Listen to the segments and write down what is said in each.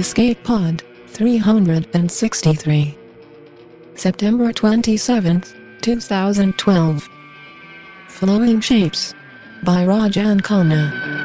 Escape Pod 363. September 27th, 2012. Flowing Shapes by Rajan Khanna.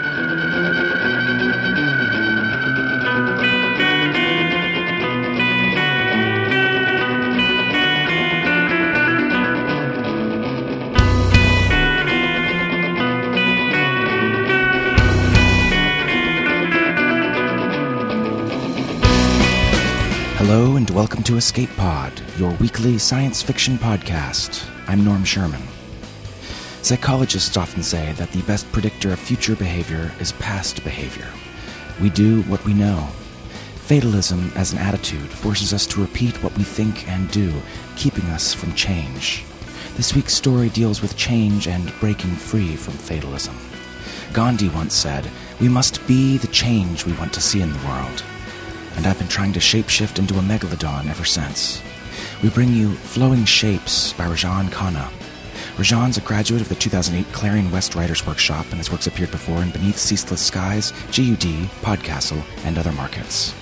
Hello and welcome to Escape Pod, your weekly science fiction podcast. I'm Norm Sherman. Psychologists often say that the best predictor of future behavior is past behavior. We do what we know. Fatalism as an attitude forces us to repeat what we think and do, keeping us from change. This week's story deals with change and breaking free from fatalism. Gandhi once said, We must be the change we want to see in the world and I've been trying to shapeshift into a megalodon ever since. We bring you Flowing Shapes by Rajan Khanna. Rajan's a graduate of the 2008 Clarion West Writers Workshop, and his works appeared before in Beneath Ceaseless Skies, GUD, Podcastle, and other markets.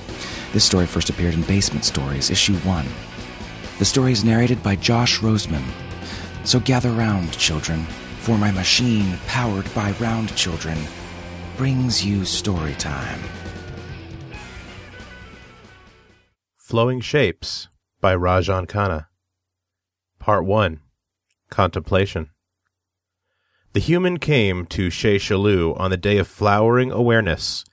This story first appeared in Basement Stories, Issue 1. The story is narrated by Josh Roseman. So gather round, children, for my machine, powered by round children, brings you story time. Flowing Shapes by Rajan Khanna. Part 1 Contemplation. The human came to Chez Chalou on the day of flowering awareness.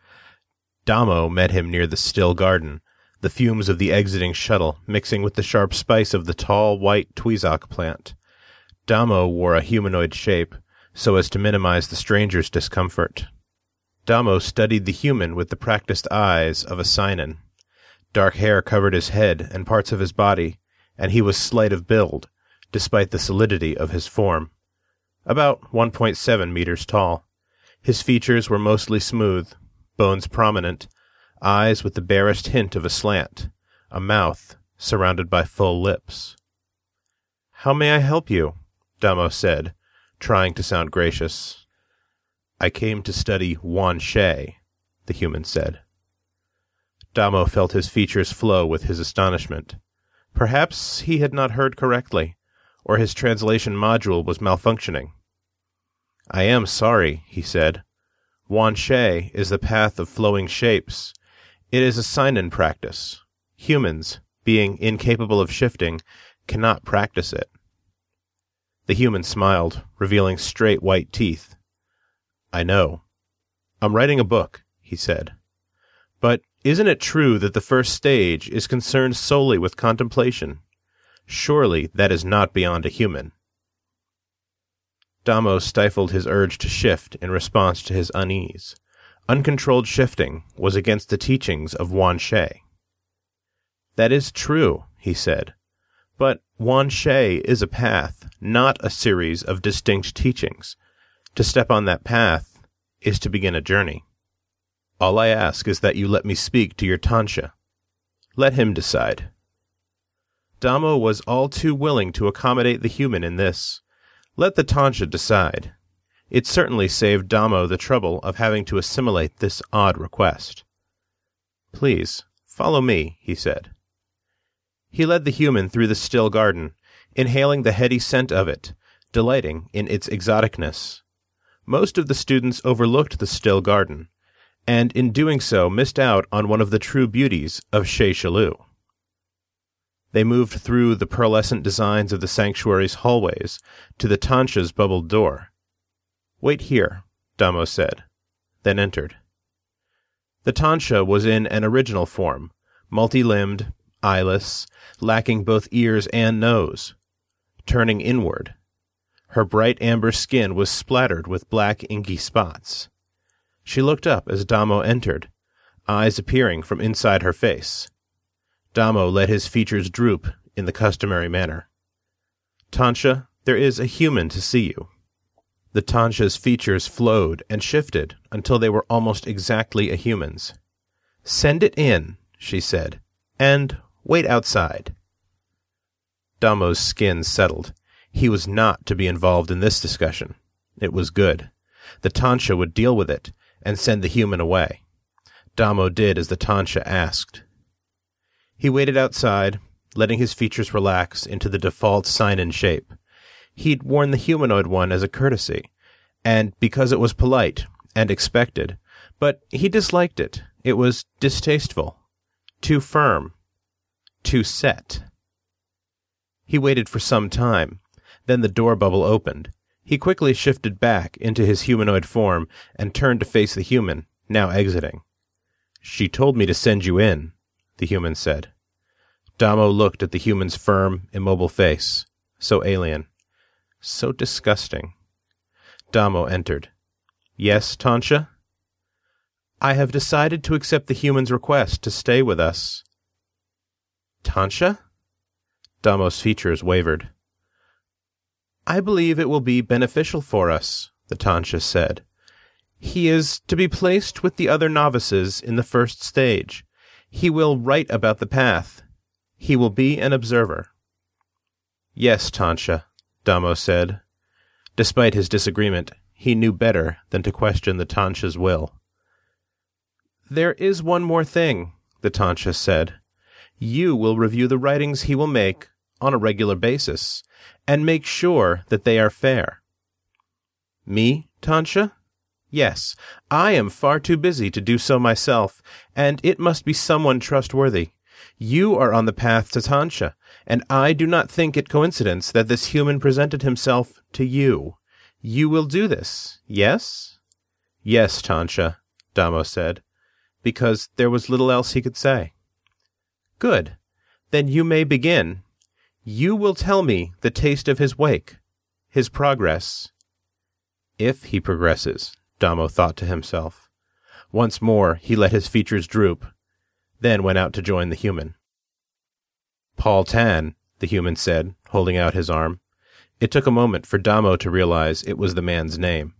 Damo met him near the still garden, the fumes of the exiting shuttle mixing with the sharp spice of the tall white tweezok plant. Damo wore a humanoid shape, so as to minimize the stranger's discomfort. Damo studied the human with the practiced eyes of a Sinan. Dark hair covered his head and parts of his body, and he was slight of build, despite the solidity of his form. About 1.7 meters tall. His features were mostly smooth, bones prominent, eyes with the barest hint of a slant, a mouth surrounded by full lips. How may I help you? Damo said, trying to sound gracious. I came to study Wan Shay, the human said. Damo felt his features flow with his astonishment. Perhaps he had not heard correctly, or his translation module was malfunctioning. I am sorry, he said. Wan Shay is the path of flowing shapes. It is a Sinan practice. Humans, being incapable of shifting, cannot practice it. The human smiled, revealing straight white teeth. I know. I'm writing a book, he said. But isn't it true that the first stage is concerned solely with contemplation? Surely that is not beyond a human. Damo stifled his urge to shift in response to his unease. Uncontrolled shifting was against the teachings of Wan Shay. That is true, he said. But Wan Shay is a path, not a series of distinct teachings. To step on that path is to begin a journey. All I ask is that you let me speak to your Tancha. Let him decide. Damo was all too willing to accommodate the human in this. Let the Tancha decide. It certainly saved Damo the trouble of having to assimilate this odd request. Please, follow me, he said. He led the human through the still garden, inhaling the heady scent of it, delighting in its exoticness. Most of the students overlooked the still garden, and in doing so missed out on one of the true beauties of Chez. They moved through the pearlescent designs of the sanctuary's hallways to the Tancha's bubbled door. Wait here, Damo said, then entered. The Tancha was in an original form, multi-limbed, eyeless, lacking both ears and nose, turning inward. Her bright amber skin was splattered with black inky spots. She looked up as Damo entered, eyes appearing from inside her face. Damo let his features droop in the customary manner. Tancha, there is a human to see you. The Tancha's features flowed and shifted until they were almost exactly a human's. Send it in, she said, and wait outside. Damo's skin settled. He was not to be involved in this discussion. It was good. The Tancha would deal with it, and send the human away. Damo did as the Tancha asked. He waited outside, letting his features relax into the default Sinan shape. He'd worn the humanoid one as a courtesy, and because it was polite and expected, but he disliked it. It was distasteful, too firm, too set. He waited for some time. Then the door bubble opened. He quickly shifted back into his humanoid form and turned to face the human, now exiting. She told me to send you in, the human said. Damo looked at the human's firm, immobile face. So alien. So disgusting. Damo entered. Yes, Tancha? I have decided to accept the human's request to stay with us. Tancha? Damo's features wavered. I believe it will be beneficial for us, the Tancha said. He is to be placed with the other novices in the first stage. He will write about the path. He will be an observer. Yes, Tancha, Damo said. Despite his disagreement, he knew better than to question the Tancha's will. There is one more thing, the Tancha said. You will review the writings he will make on a regular basis and make sure that they are fair. Me, Tancha? Yes, I am far too busy to do so myself, and it must be someone trustworthy. You are on the path to Tancha, and I do not think it coincidence that this human presented himself to you. You will do this, yes? Yes, Tancha, Damo said, because there was little else he could say. Good. Then you may begin. You will tell me the taste of his wake, his progress. If he progresses, Damo thought to himself. Once more he let his features droop, then went out to join the human. Paul Tan, the human said, holding out his arm. It took a moment for Damo to realize it was the man's name.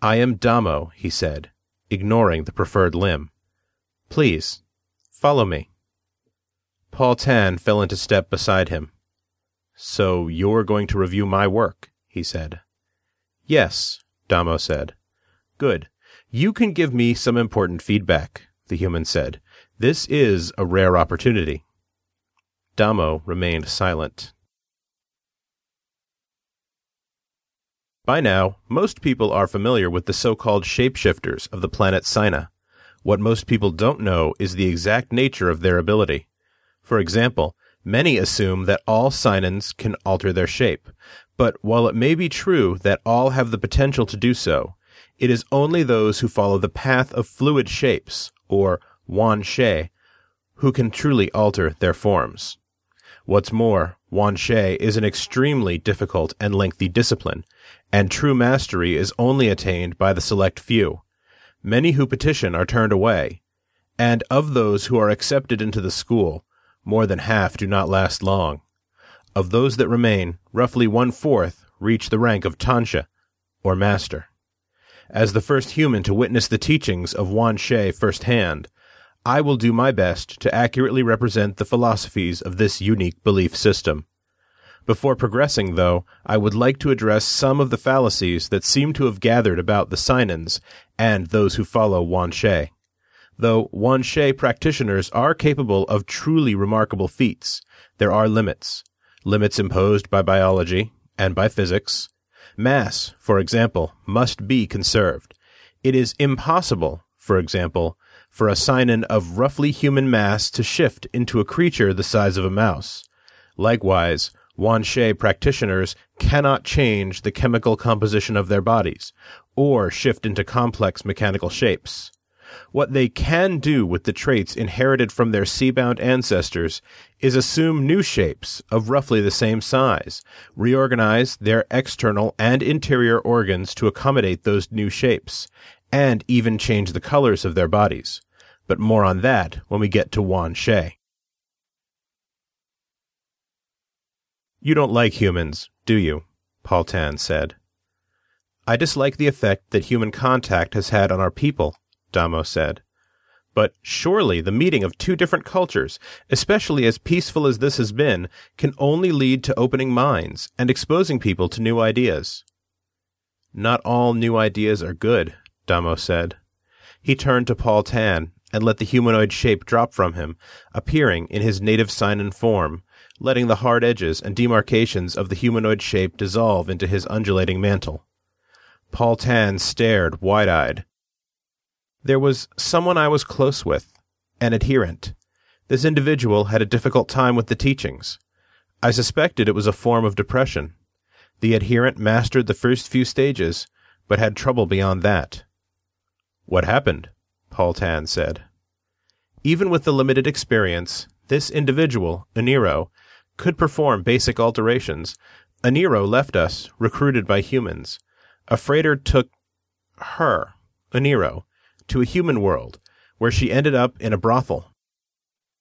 I am Damo, he said, ignoring the preferred limb. Please, follow me. Paul Tan fell into step beside him. So you're going to review my work, he said. Yes, Damo said. Good. You can give me some important feedback, the human said. This is a rare opportunity. Damo remained silent. By now, most people are familiar with the so-called shapeshifters of the planet Sina. What most people don't know is the exact nature of their ability. For example, many assume that all Sinans can alter their shape, but while it may be true that all have the potential to do so, it is only those who follow the path of fluid shapes, or Wan She, who can truly alter their forms. What's more, Wan She is an extremely difficult and lengthy discipline, and true mastery is only attained by the select few. Many who petition are turned away, and of those who are accepted into the school, more than half do not last long. Of those that remain, roughly one fourth reach the rank of Tancha, or Master. As the first human to witness the teachings of Wan She firsthand, I will do my best to accurately represent the philosophies of this unique belief system. Before progressing, though, I would like to address some of the fallacies that seem to have gathered about the Sinans and those who follow Wan She. Though Wan She practitioners are capable of truly remarkable feats, there are limits. Limits imposed by biology and by physics. Mass, for example, must be conserved. It is impossible, for example, for a Sinan of roughly human mass to shift into a creature the size of a mouse. Likewise, Wan She practitioners cannot change the chemical composition of their bodies, or shift into complex mechanical shapes. What they can do with the traits inherited from their sea-bound ancestors is assume new shapes of roughly the same size, reorganize their external and interior organs to accommodate those new shapes, and even change the colors of their bodies. But more on that when we get to Wan She. You don't like humans, do you? Paul Tan said. I dislike the effect that human contact has had on our people, Damo said. But surely the meeting of two different cultures, especially as peaceful as this has been, can only lead to opening minds and exposing people to new ideas. Not all new ideas are good, Damo said. He turned to Paul Tan and let the humanoid shape drop from him, appearing in his native Sinan form, letting the hard edges and demarcations of the humanoid shape dissolve into his undulating mantle. Paul Tan stared wide eyed. There was someone I was close with, an adherent. This individual had a difficult time with the teachings. I suspected it was a form of depression. The adherent mastered the first few stages, but had trouble beyond that. What happened? Paul Tan said. Even with the limited experience, this individual, Aniro, could perform basic alterations. Aniro left us, recruited by humans. A freighter took her, Aniro, to a human world, where she ended up in a brothel.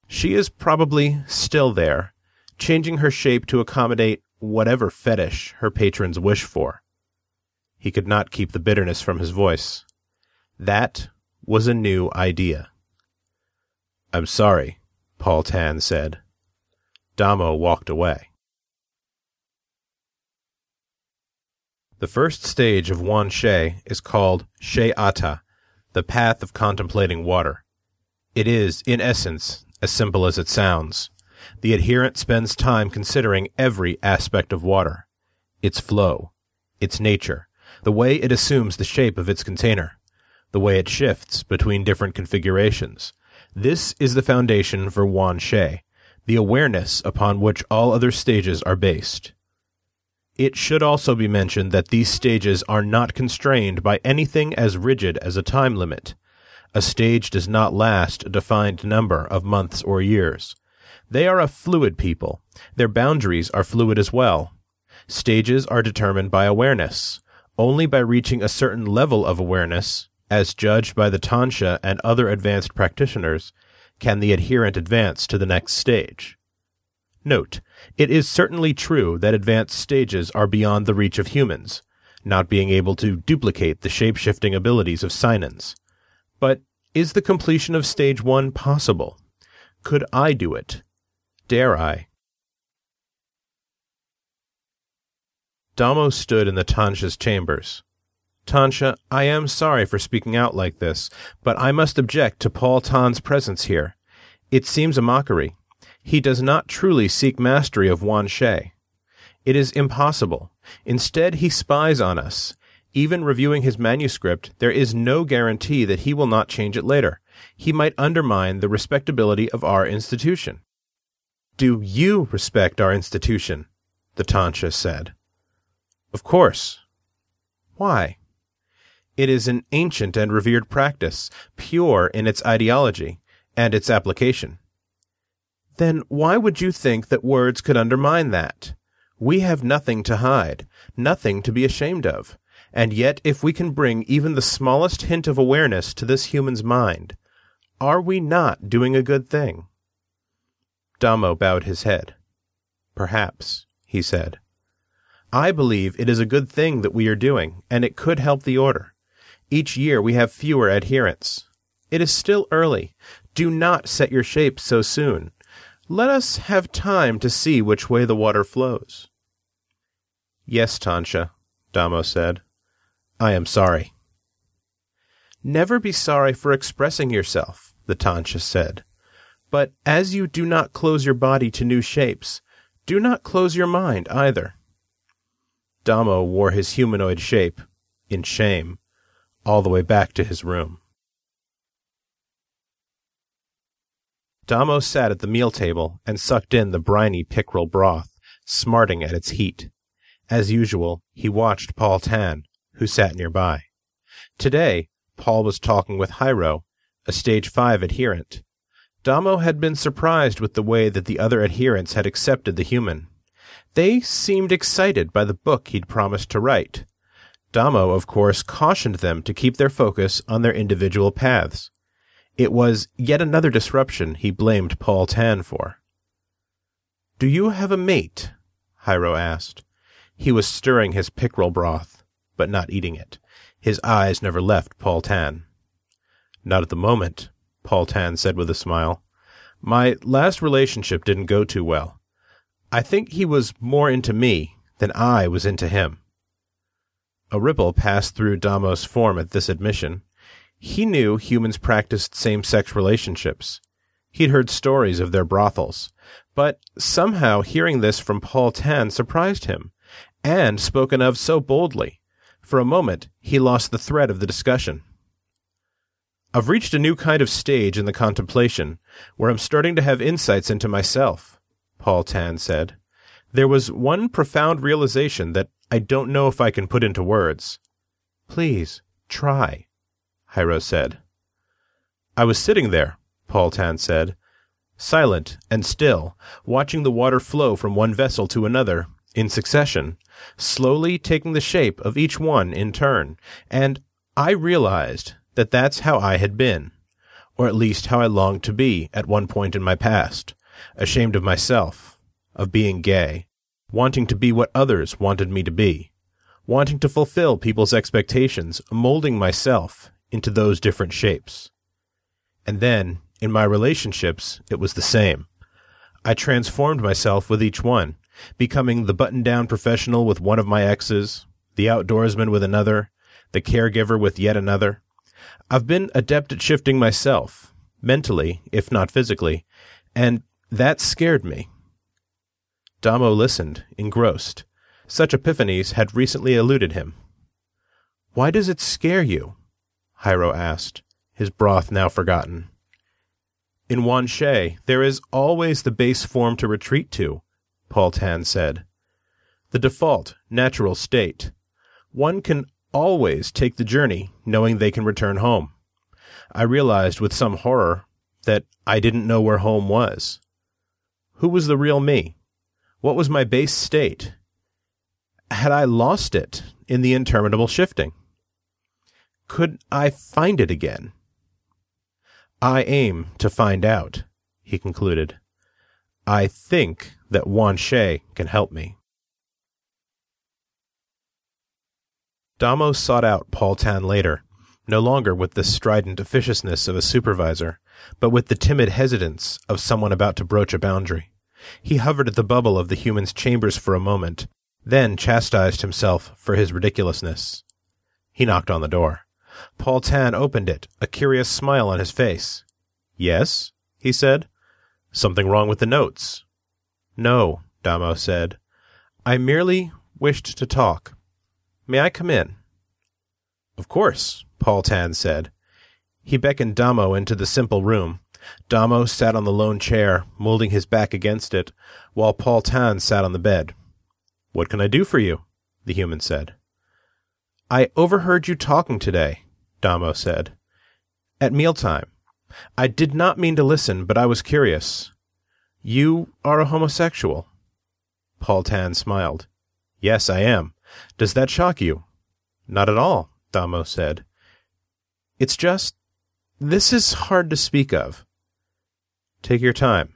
She is probably still there, changing her shape to accommodate whatever fetish her patrons wish for. He could not keep the bitterness from his voice. That was a new idea. I'm sorry, Paul Tan said. Damo walked away. The first stage of Wan She is called She Ata, the path of contemplating water. It is, in essence, as simple as it sounds. The adherent spends time considering every aspect of water its flow, its nature, the way it assumes the shape of its container, the way it shifts between different configurations. This is the foundation for Wan She, the awareness upon which all other stages are based. It should also be mentioned that these stages are not constrained by anything as rigid as a time limit. A stage does not last a defined number of months or years. They are a fluid people. Their boundaries are fluid as well. Stages are determined by awareness. Only by reaching a certain level of awareness as judged by the Tancha and other advanced practitioners, can the adherent advance to the next stage. Note, it is certainly true that advanced stages are beyond the reach of humans, not being able to duplicate the shape-shifting abilities of Sinans. But is the completion of stage one possible? Could I do it? Dare I? Damo stood in the Tancha's chambers. Tancha, I am sorry for speaking out like this, but I must object to Paul Tan's presence here. It seems a mockery. He does not truly seek mastery of Wan She. It is impossible. Instead, he spies on us. Even reviewing his manuscript, there is no guarantee that he will not change it later. He might undermine the respectability of our institution. Do you respect our institution? The Tancha said. Of course. Why? It is an ancient and revered practice, pure in its ideology and its application. Then why would you think that words could undermine that? We have nothing to hide, nothing to be ashamed of. And yet, if we can bring even the smallest hint of awareness to this human's mind, are we not doing a good thing? Damo bowed his head. Perhaps, he said. I believe it is a good thing that we are doing, and it could help the order. Each year we have fewer adherents. It is still early. Do not set your shape so soon. Let us have time to see which way the water flows. Yes, Tancha, Damo said. I am sorry. Never be sorry for expressing yourself, the Tancha said. But as you do not close your body to new shapes, do not close your mind either. Damo wore his humanoid shape, in shame, all the way back to his room. Damo sat at the meal table and sucked in the briny pickerel broth, smarting at its heat. As usual, he watched Paul Tan, who sat nearby. Today, Paul was talking with Hyro, a stage 5 adherent. Damo had been surprised with the way that the other adherents had accepted the human. They seemed excited by the book he'd promised to write. Damo, of course, cautioned them to keep their focus on their individual paths. It was yet another disruption he blamed Paul Tan for. Do you have a mate? Hyro asked. He was stirring his pickerel broth, but not eating it. His eyes never left Paul Tan. Not at the moment, Paul Tan said with a smile. My last relationship didn't go too well. I think he was more into me than I was into him. A ripple passed through Damo's form at this admission. He knew humans practiced same sex relationships. He'd heard stories of their brothels. But somehow hearing this from Paul Tan surprised him, and spoken of so boldly. For a moment, he lost the thread of the discussion. I've reached a new kind of stage in the contemplation, where I'm starting to have insights into myself, Paul Tan said. There was one profound realization that I don't know if I can put into words. Please, try, Hiro said. I was sitting there, Paul Tan said, silent and still, watching the water flow from one vessel to another, in succession, slowly taking the shape of each one in turn, and I realized that that's how I had been, or at least how I longed to be at one point in my past, ashamed of myself, of being gay, wanting to be what others wanted me to be, wanting to fulfill people's expectations, molding myself into those different shapes. And then, in my relationships, it was the same. I transformed myself with each one, becoming the button down professional with one of my exes, the outdoorsman with another, the caregiver with yet another. I've been adept at shifting myself, mentally, if not physically, and that scared me. Damo listened, engrossed. Such epiphanies had recently eluded him. Why does it scare you? Hiro asked, his broth now forgotten. In Wan Shay, there is always the base form to retreat to, Paul Tan said. The default, natural state. One can always take the journey knowing they can return home. I realized with some horror that I didn't know where home was. Who was the real me? What was my base state? Had I lost it in the interminable shifting? Could I find it again? I aim to find out, he concluded. I think that Wan Shay can help me. Damo sought out Paul Tan later, no longer with the strident officiousness of a supervisor, but with the timid hesitance of someone about to broach a boundary. He hovered at the bubble of the human's chambers for a moment, then chastised himself for his ridiculousness. He knocked on the door. Paul Tan opened it, a curious smile on his face. Yes? he said. Something wrong with the notes? No, Damo said. I merely wished to talk. May I come in? Of course, Paul Tan said. He beckoned Damo into the simple room. Damo sat on the lone chair, molding his back against it, while Paul Tan sat on the bed. What can I do for you? the human said. I overheard you talking today, Damo said. At mealtime. I did not mean to listen, but I was curious. You are a homosexual. Paul Tan smiled. Yes, I am. Does that shock you? Not at all, Damo said. It's just, this is hard to speak of. Take your time.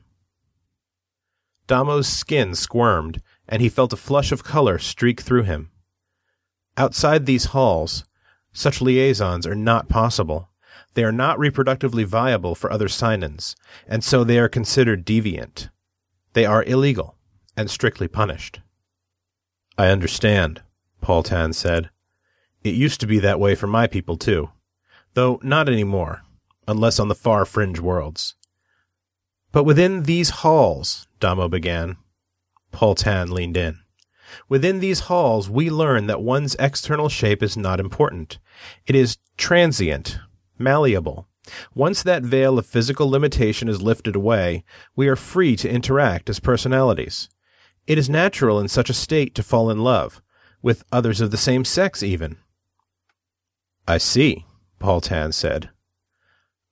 Damo's skin squirmed, and he felt a flush of color streak through him. Outside these halls, such liaisons are not possible. They are not reproductively viable for other Sinans, and so they are considered deviant. They are illegal and strictly punished. I understand, Paul Tan said. It used to be that way for my people, too. Though not any more, unless on the far fringe worlds. But within these halls, Damo began. Paul Tan leaned in. Within these halls, we learn that one's external shape is not important. It is transient, malleable. Once that veil of physical limitation is lifted away, we are free to interact as personalities. It is natural in such a state to fall in love, with others of the same sex even. I see, Paul Tan said.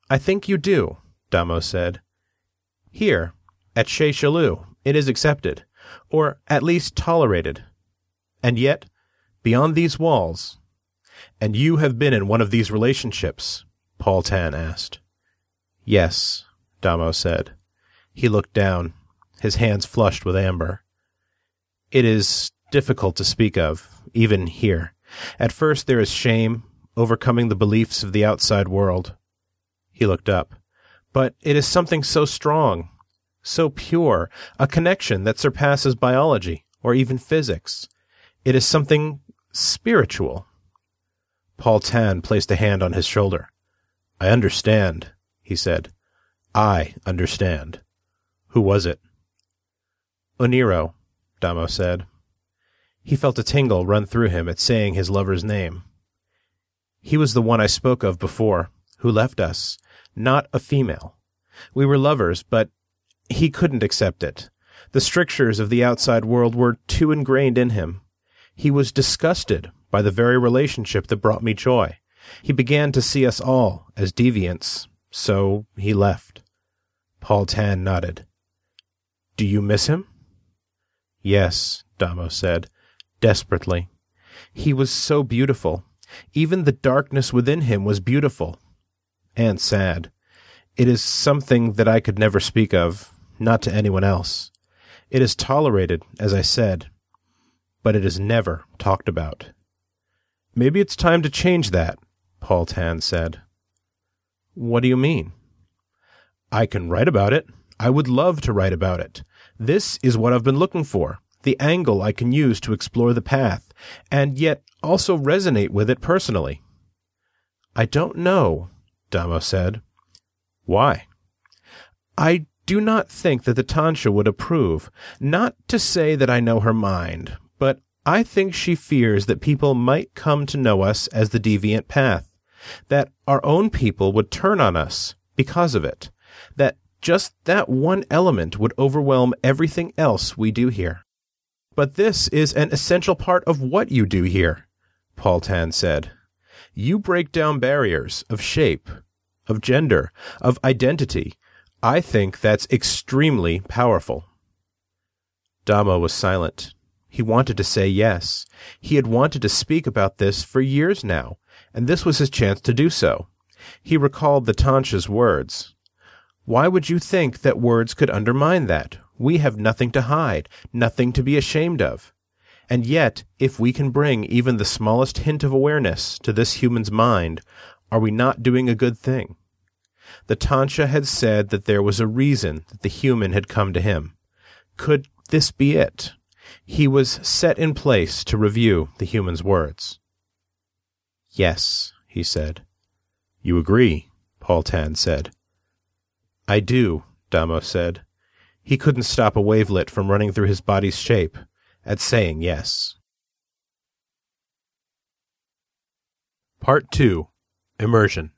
I think you do, Damo said. Here, at Chez it is accepted or at least tolerated. And yet, beyond these walls, and you have been in one of these relationships? Paul Tan asked. Yes, Damo said. He looked down, his hands flushed with amber. It is difficult to speak of, even here. At first there is shame, overcoming the beliefs of the outside world. He looked up. But it is something so strong, so pure, a connection that surpasses biology or even physics. It is something spiritual. Paul Tan placed a hand on his shoulder. I understand, he said. I understand. Who was it? Oniro, Damo said. He felt a tingle run through him at saying his lover's name. He was the one I spoke of before, who left us, not a female. We were lovers, but he couldn't accept it. The strictures of the outside world were too ingrained in him. He was disgusted by the very relationship that brought me joy. He began to see us all as deviants, so he left. Paul Tan nodded. Do you miss him? Yes, Damo said, desperately. He was so beautiful. Even the darkness within him was beautiful and sad. It is something that I could never speak of, not to anyone else. It is tolerated, as I said, but it is never talked about. Maybe it's time to change that, Paul Tan said. What do you mean? I can write about it. I would love to write about it. This is what I've been looking for the angle I can use to explore the path, and yet also resonate with it personally. I don't know, Damo said. Why? I do not think that the Tancha would approve. Not to say that I know her mind, but I think she fears that people might come to know us as the deviant path, that our own people would turn on us because of it, that just that one element would overwhelm everything else we do here. But this is an essential part of what you do here, Paul Tan said. You break down barriers of shape, of gender, of identity. I think that's extremely powerful. Damo was silent. He wanted to say yes. He had wanted to speak about this for years now, and this was his chance to do so. He recalled the Tancha's words. Why would you think that words could undermine that? We have nothing to hide, nothing to be ashamed of. And yet, if we can bring even the smallest hint of awareness to this human's mind, are we not doing a good thing? The Tancha had said that there was a reason that the human had come to him. Could this be it? He was set in place to review the human's words. Yes, he said. You agree, Paul Tan said. I do, Damo said. He couldn't stop a wavelet from running through his body's shape at saying yes. Part 2 Immersion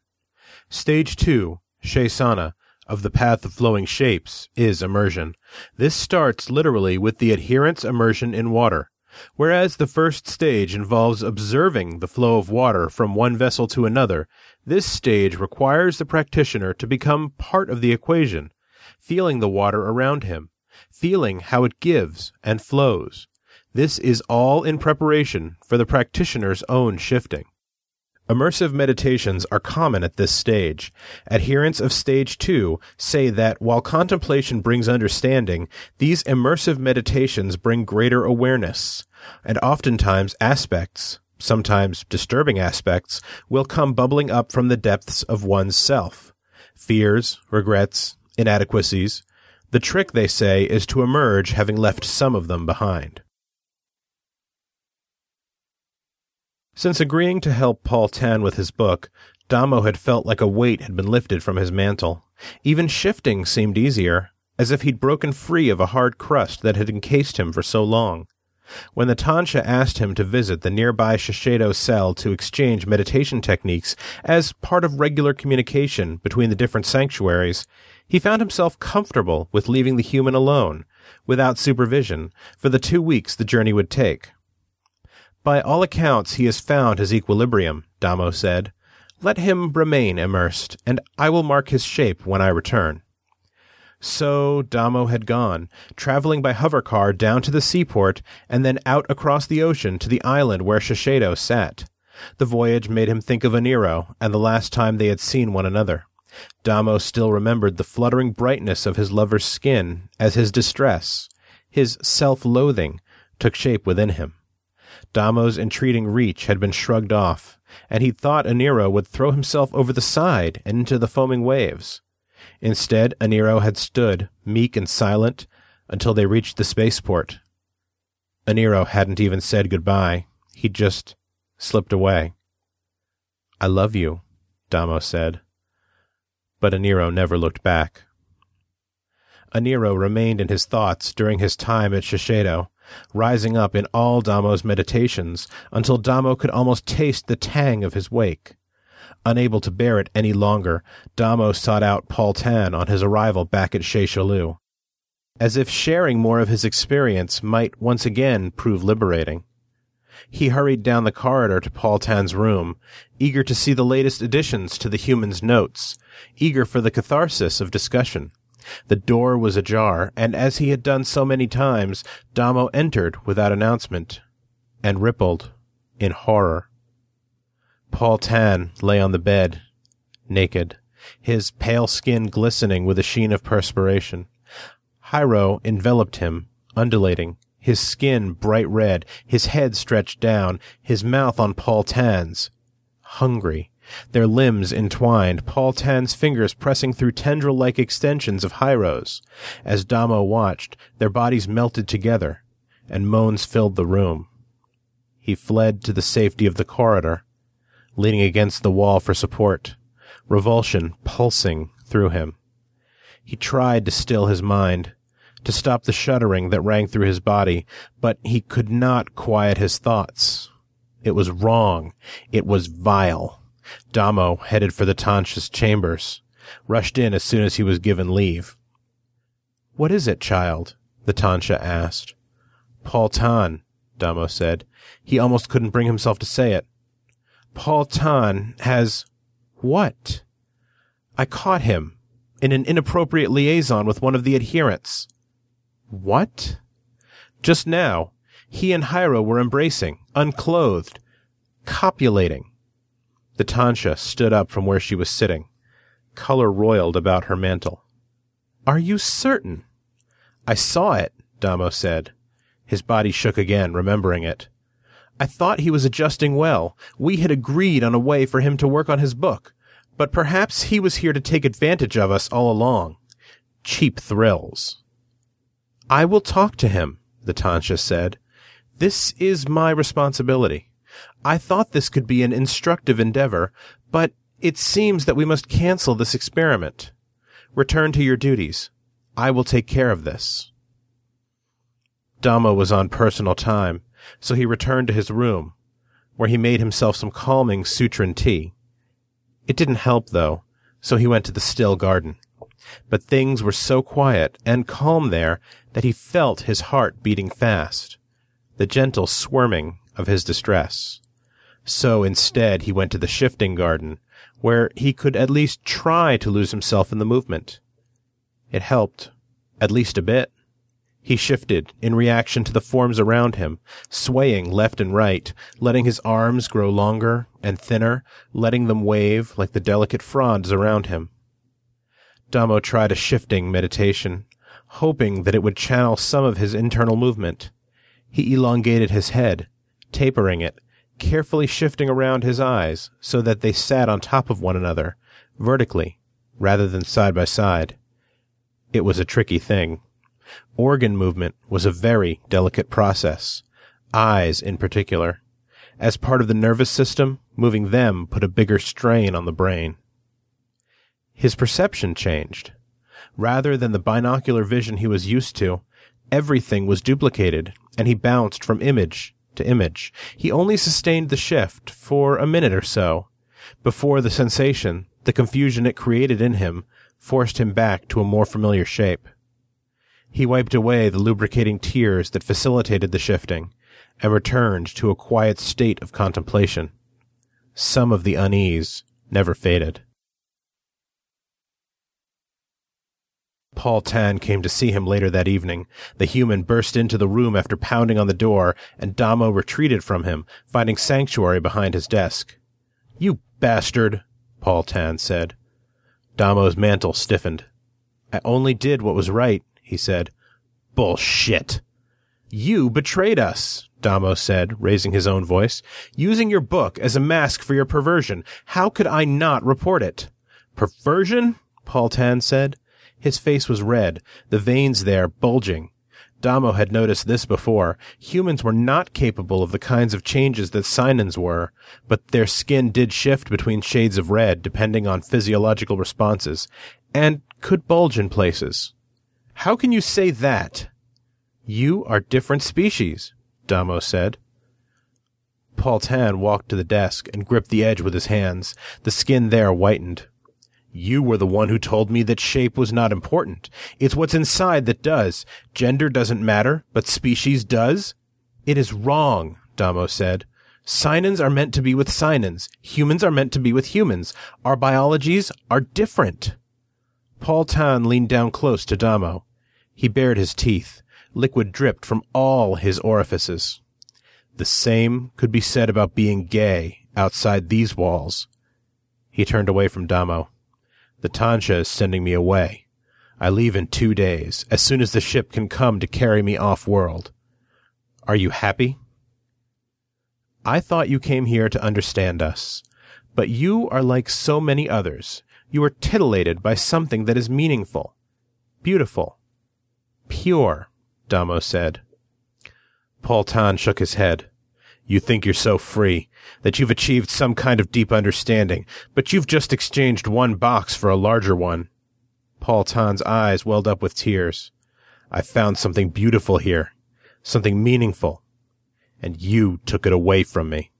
Stage 2 Shesana, of the Path of Flowing Shapes is immersion. This starts literally with the adherent's immersion in water. Whereas the first stage involves observing the flow of water from one vessel to another, this stage requires the practitioner to become part of the equation, feeling the water around him, feeling how it gives and flows. This is all in preparation for the practitioner's own shifting. Immersive meditations are common at this stage. Adherents of stage two say that while contemplation brings understanding, these immersive meditations bring greater awareness, and oftentimes aspects, sometimes disturbing aspects, will come bubbling up from the depths of one's self. Fears, regrets, inadequacies. The trick, they say, is to emerge having left some of them behind. Since agreeing to help Paul Tan with his book, Damo had felt like a weight had been lifted from his mantle. Even shifting seemed easier, as if he'd broken free of a hard crust that had encased him for so long. When the Tancha asked him to visit the nearby Shiseido cell to exchange meditation techniques as part of regular communication between the different sanctuaries, he found himself comfortable with leaving the human alone, without supervision, for the two weeks the journey would take. By all accounts, he has found his equilibrium, Damo said. Let him remain immersed, and I will mark his shape when I return. So Damo had gone, traveling by hover car down to the seaport and then out across the ocean to the island where Shiseido sat. The voyage made him think of Oneiro and the last time they had seen one another. Damo still remembered the fluttering brightness of his lover's skin as his distress, his self-loathing, took shape within him. Damo's entreating reach had been shrugged off, and he thought Oneiro would throw himself over the side and into the foaming waves. Instead, Oneiro had stood, meek and silent, until they reached the spaceport. Oneiro hadn't even said goodbye. He'd just slipped away. I love you, Damo said. But Aniro never looked back. Aniro remained in his thoughts during his time at Shiseido, rising up in all Damo's meditations until Damo could almost taste the tang of his wake. Unable to bear it any longer, Damo sought out Paul Tan on his arrival back at Chez as if sharing more of his experience might once again prove liberating. He hurried down the corridor to Paul Tan's room, eager to see the latest additions to the human's notes, eager for the catharsis of discussion. The door was ajar, and as he had done so many times, Damo entered without announcement, and rippled in horror. Paul Tan lay on the bed, naked, his pale skin glistening with a sheen of perspiration. Hyro enveloped him, undulating, his skin bright red, his head stretched down, his mouth on Paul Tan's. Hungry, their limbs entwined, Paul Tan's fingers pressing through tendril-like extensions of Hyro's. As Damo watched, their bodies melted together, and moans filled the room. He fled to the safety of the corridor, leaning against the wall for support, revulsion pulsing through him. He tried to still his mind, to stop the shuddering that rang through his body, but he could not quiet his thoughts. It was wrong. It was vile. Damo headed for the Tancha's chambers, rushed in as soon as he was given leave. What is it, child? the Tancha asked. Paul Tan, Damo said. He almost couldn't bring himself to say it. Paul Tan has what? I caught him in an inappropriate liaison with one of the adherents. What? Just now, he and Hyro were embracing, unclothed, copulating. The Tancha stood up from where she was sitting. Color roiled about her mantle. Are you certain? I saw it, Damo said. His body shook again, remembering it. I thought he was adjusting well. We had agreed on a way for him to work on his book. But perhaps he was here to take advantage of us all along. Cheap thrills. I will talk to him, the Tancha said. This is my responsibility. I thought this could be an instructive endeavor, but it seems that we must cancel this experiment. Return to your duties. I will take care of this. Damo was on personal time, so he returned to his room, where he made himself some calming Sutran tea. It didn't help, though, so he went to the still garden. But things were so quiet and calm there that he felt his heart beating fast, the gentle swarming of his distress. So instead he went to the shifting garden, where he could at least try to lose himself in the movement. It helped, at least a bit. He shifted in reaction to the forms around him, swaying left and right, letting his arms grow longer and thinner, letting them wave like the delicate fronds around him. Damo tried a shifting meditation, hoping that it would channel some of his internal movement. He elongated his head, tapering it, carefully shifting around his eyes so that they sat on top of one another, vertically, rather than side by side. It was a tricky thing. Organ movement was a very delicate process, eyes in particular. As part of the nervous system, moving them put a bigger strain on the brain. His perception changed. Rather than the binocular vision he was used to, everything was duplicated, and he bounced from image to image. He only sustained the shift for a minute or so, before the sensation, the confusion it created in him, forced him back to a more familiar shape. He wiped away the lubricating tears that facilitated the shifting, and returned to a quiet state of contemplation. Some of the unease never faded. Paul Tan came to see him later that evening. The human burst into the room after pounding on the door, and Damo retreated from him, finding sanctuary behind his desk. You bastard, Paul Tan said. Damo's mantle stiffened. I only did what was right, he said. Bullshit. You betrayed us, Damo said, raising his own voice, using your book as a mask for your perversion. How could I not report it? Perversion? Paul Tan said. His face was red, the veins there bulging. Damo had noticed this before. Humans were not capable of the kinds of changes that Sinans were, but their skin did shift between shades of red depending on physiological responses, and could bulge in places. How can you say that? You are different species, Damo said. Paul Tan walked to the desk and gripped the edge with his hands. The skin there whitened. You were the one who told me that shape was not important. It's what's inside that does. Gender doesn't matter, but species does? It is wrong, Damo said. Sinans are meant to be with Sinans. Humans are meant to be with humans. Our biologies are different. Paul Tan leaned down close to Damo. He bared his teeth. Liquid dripped from all his orifices. The same could be said about being gay outside these walls. He turned away from Damo. The Tancha is sending me away. I leave in two days, as soon as the ship can come to carry me off world. Are you happy? I thought you came here to understand us. But you are like so many others. You are titillated by something that is meaningful, beautiful, pure, Damo said. Paul Tan shook his head. You think you're so free, that you've achieved some kind of deep understanding, but you've just exchanged one box for a larger one. Paul Tan's eyes welled up with tears. I found something beautiful here, something meaningful, and you took it away from me.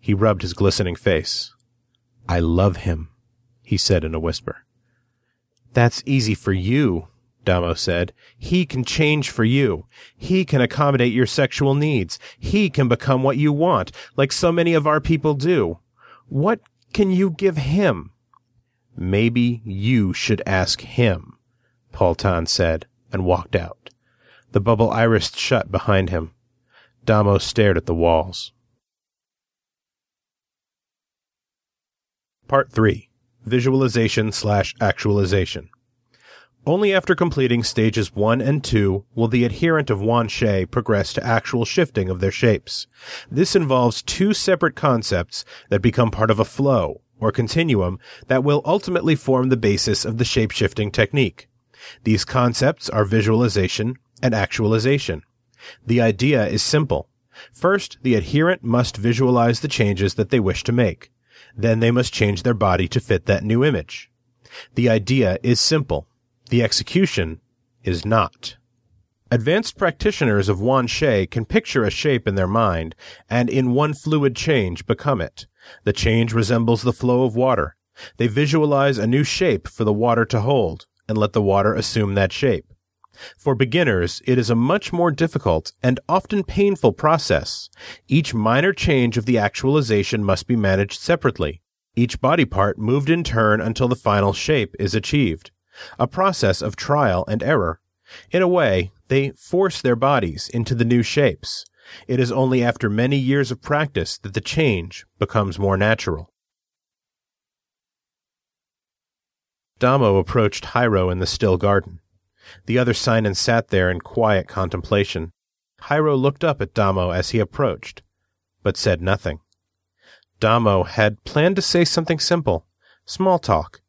He rubbed his glistening face. I love him, he said in a whisper. That's easy for you, Damo said. He can change for you. He can accommodate your sexual needs. He can become what you want, like so many of our people do. What can you give him? Maybe you should ask him, Paul Tan said, and walked out. The bubble irised shut behind him. Damo stared at the walls. Part 3 Visualization slash Actualization only after completing stages 1 and 2 will the adherent of Wan Shui progress to actual shifting of their shapes. This involves two separate concepts that become part of a flow, or continuum, that will ultimately form the basis of the shape-shifting technique. These concepts are visualization and actualization. The idea is simple. First, the adherent must visualize the changes that they wish to make. Then they must change their body to fit that new image. The idea is simple. The execution is not. Advanced practitioners of Wan Shui can picture a shape in their mind and in one fluid change become it. The change resembles the flow of water. They visualize a new shape for the water to hold and let the water assume that shape. For beginners, it is a much more difficult and often painful process. Each minor change of the actualization must be managed separately, each body part moved in turn until the final shape is achieved a process of trial and error. In a way, they force their bodies into the new shapes. It is only after many years of practice that the change becomes more natural. Damo approached Hyro in the still garden. The other Sinan sat there in quiet contemplation. Hyro looked up at Damo as he approached, but said nothing. Damo had planned to say something simple, small talk,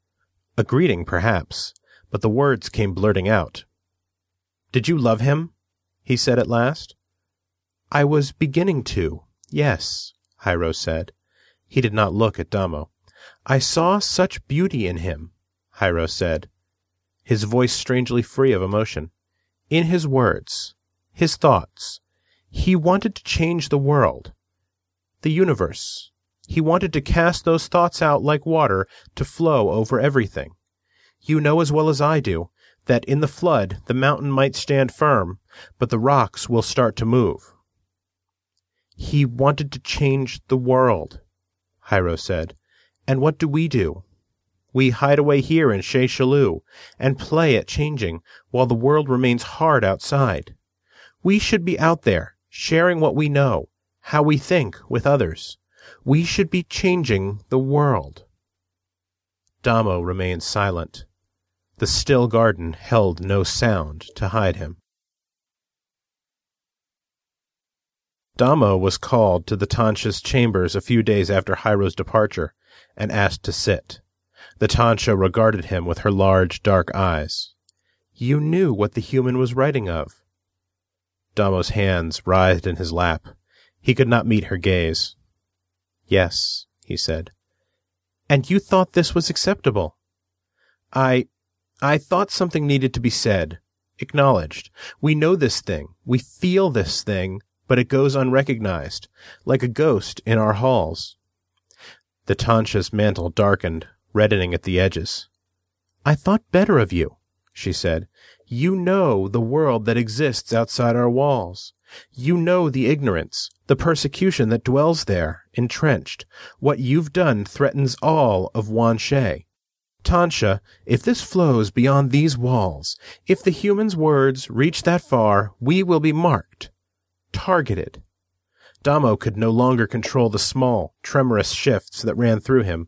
a greeting perhaps, but the words came blurting out. Did you love him? he said at last. I was beginning to, yes, Hiro said. He did not look at Damo. I saw such beauty in him, Hiro said, his voice strangely free of emotion. In his words, his thoughts, he wanted to change the world, the universe. He wanted to cast those thoughts out like water to flow over everything. You know as well as I do that in the flood the mountain might stand firm, but the rocks will start to move. He wanted to change the world, Hyro said. And what do we do? We hide away here in Chez and play at changing while the world remains hard outside. We should be out there, sharing what we know, how we think with others. We should be changing the world. Damo remained silent. The still garden held no sound to hide him. Damo was called to the Tancha's chambers a few days after Hiro's departure and asked to sit. The Tancha regarded him with her large, dark eyes. You knew what the human was writing of, Damo's hands writhed in his lap. He could not meet her gaze. Yes, he said. And you thought this was acceptable? I. I thought something needed to be said, acknowledged. We know this thing. We feel this thing, but it goes unrecognized, like a ghost in our halls. The Tancha's mantle darkened, reddening at the edges. I thought better of you, she said. You know the world that exists outside our walls. You know the ignorance, the persecution that dwells there, entrenched. What you've done threatens all of Wan Wanshe. Tancha, if this flows beyond these walls, if the human's words reach that far, we will be marked, targeted. Damo could no longer control the small, tremorous shifts that ran through him.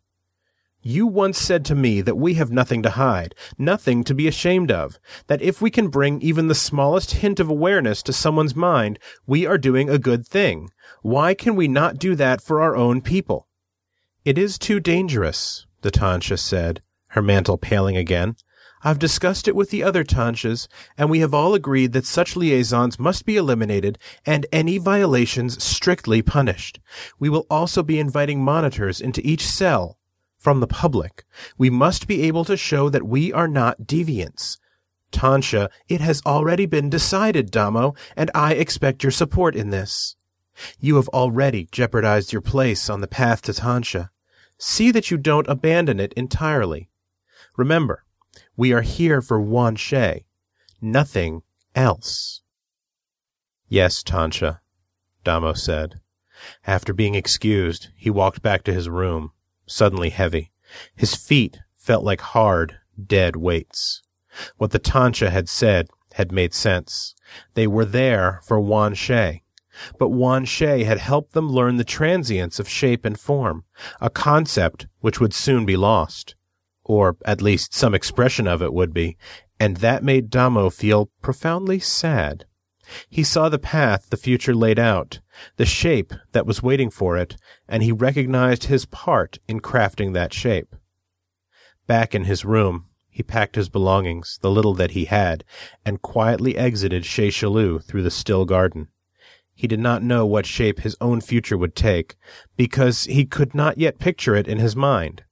You once said to me that we have nothing to hide, nothing to be ashamed of, that if we can bring even the smallest hint of awareness to someone's mind, we are doing a good thing. Why can we not do that for our own people? It is too dangerous, the Tancha said, her mantle paling again. I've discussed it with the other Tanchas, and we have all agreed that such liaisons must be eliminated and any violations strictly punished. We will also be inviting monitors into each cell from the public. We must be able to show that we are not deviants. Tancha, it has already been decided, Damo, and I expect your support in this. You have already jeopardized your place on the path to Tancha. See that you don't abandon it entirely. Remember, we are here for Wan She, nothing else. Yes, Tancha, Damo said. After being excused, he walked back to his room suddenly heavy. His feet felt like hard, dead weights. What the Tancha had said had made sense. They were there for Wan She. But Wan She had helped them learn the transience of shape and form, a concept which would soon be lost. Or at least some expression of it would be, and that made Damo feel profoundly sad. He saw the path the future laid out, the shape that was waiting for it, and he recognized his part in crafting that shape. Back in his room, he packed his belongings, the little that he had, and quietly exited Chez Chaloux through the still garden. He did not know what shape his own future would take, because he could not yet picture it in his mind.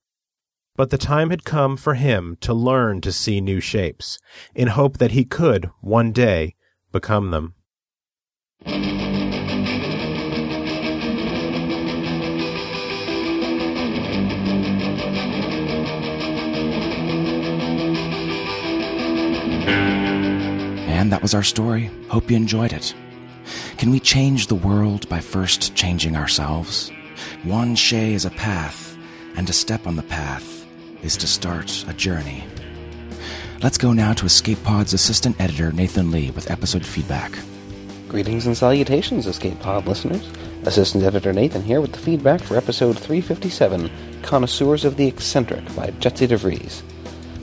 But the time had come for him to learn to see new shapes, in hope that he could, one day, become them. And that was our story. Hope you enjoyed it. Can we change the world by first changing ourselves? Wan She is a path, and a step on the path is to start a journey. Let's go now to Escape Pod's assistant editor, Nathan Lee, with episode feedback. Greetings and salutations, Escape Pod listeners. Assistant Editor Nathan here with the feedback for episode 357 Connoisseurs of the Eccentric by Jetse DeVries.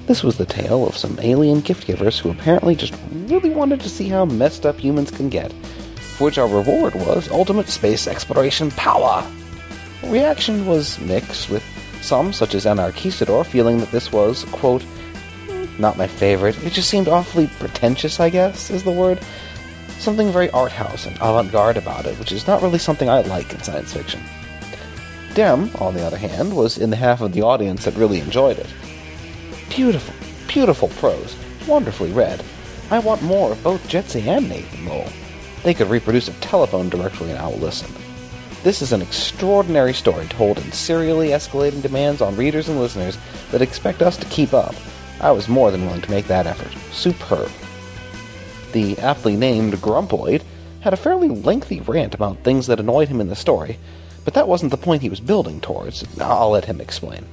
This was the tale of some alien gift givers who apparently just really wanted to see how messed up humans can get, for which our reward was ultimate space exploration power. Reaction was mixed, with some, such as Anarchistador, feeling that this was, quote, not my favorite. It just seemed awfully pretentious, I guess, is the word. Something very art house and avant garde about it, which is not really something I like in science fiction. Dem, on the other hand, was in the half of the audience that really enjoyed it. Beautiful, beautiful prose, wonderfully read. I want more of both Jetse and Nathan Lowell. They could reproduce a telephone directory and I will listen. This is an extraordinary story told in serially escalating demands on readers and listeners that expect us to keep up I was more than willing to make that effort. Superb. The aptly named Grumpoid had a fairly lengthy rant about things that annoyed him in the story, but that wasn't the point he was building towards. I'll let him explain.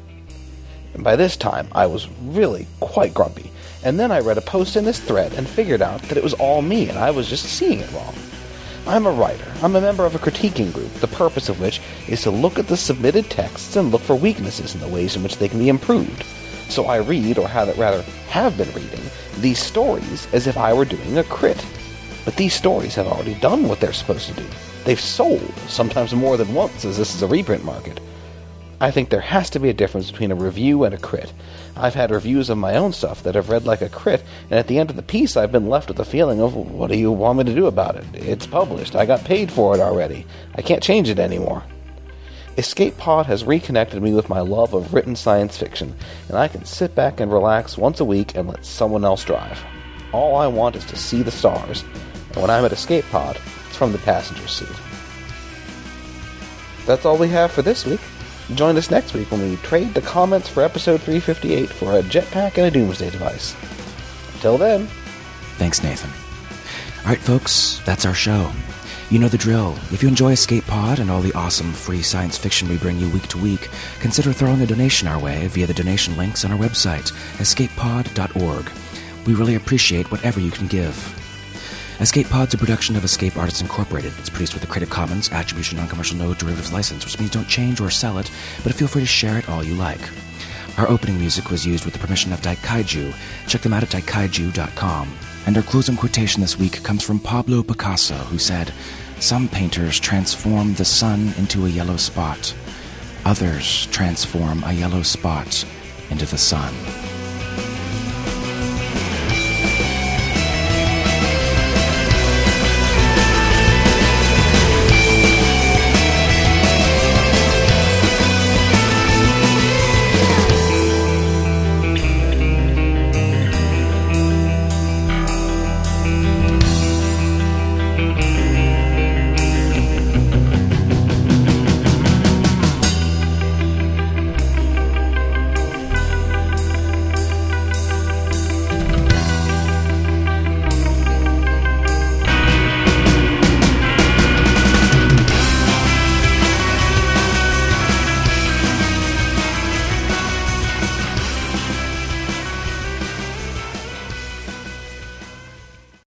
And by this time, I was really quite grumpy, and then I read a post in this thread and figured out that it was all me and I was just seeing it wrong. I'm a writer. I'm a member of a critiquing group, the purpose of which is to look at the submitted texts and look for weaknesses in the ways in which they can be improved. So I read, or rather have been reading, these stories as if I were doing a crit. But these stories have already done what they're supposed to do. They've sold, sometimes more than once, as this is a reprint market. I think there has to be a difference between a review and a crit. I've had reviews of my own stuff that have read like a crit, and at the end of the piece, I've been left with the feeling of, what do you want me to do about it? It's published. I got paid for it already. I can't change it anymore. Escape Pod has reconnected me with my love of written science fiction, and I can sit back and relax once a week and let someone else drive. All I want is to see the stars, and when I'm at Escape Pod, it's from the passenger seat. That's all we have for this week. Join us next week when we trade the comments for episode 358 for a jetpack and a doomsday device. Until then, Thanks, Nathan. All right, folks, that's our show. You know the drill. If you enjoy Escape Pod and all the awesome free science fiction we bring you week to week, consider throwing a donation our way via the donation links on our website, escapepod.org. We really appreciate whatever you can give. Escape Pod's a production of Escape Artists Incorporated. It's produced with a Creative Commons Attribution Non-Commercial No Derivatives License, which means don't change or sell it, but feel free to share it all you like. Our opening music was used with the permission of Daikaiju. Check them out at daikaiju.com. And our closing quotation this week comes from Pablo Picasso, who said, Some painters transform the sun into a yellow spot. Others transform a yellow spot into the sun.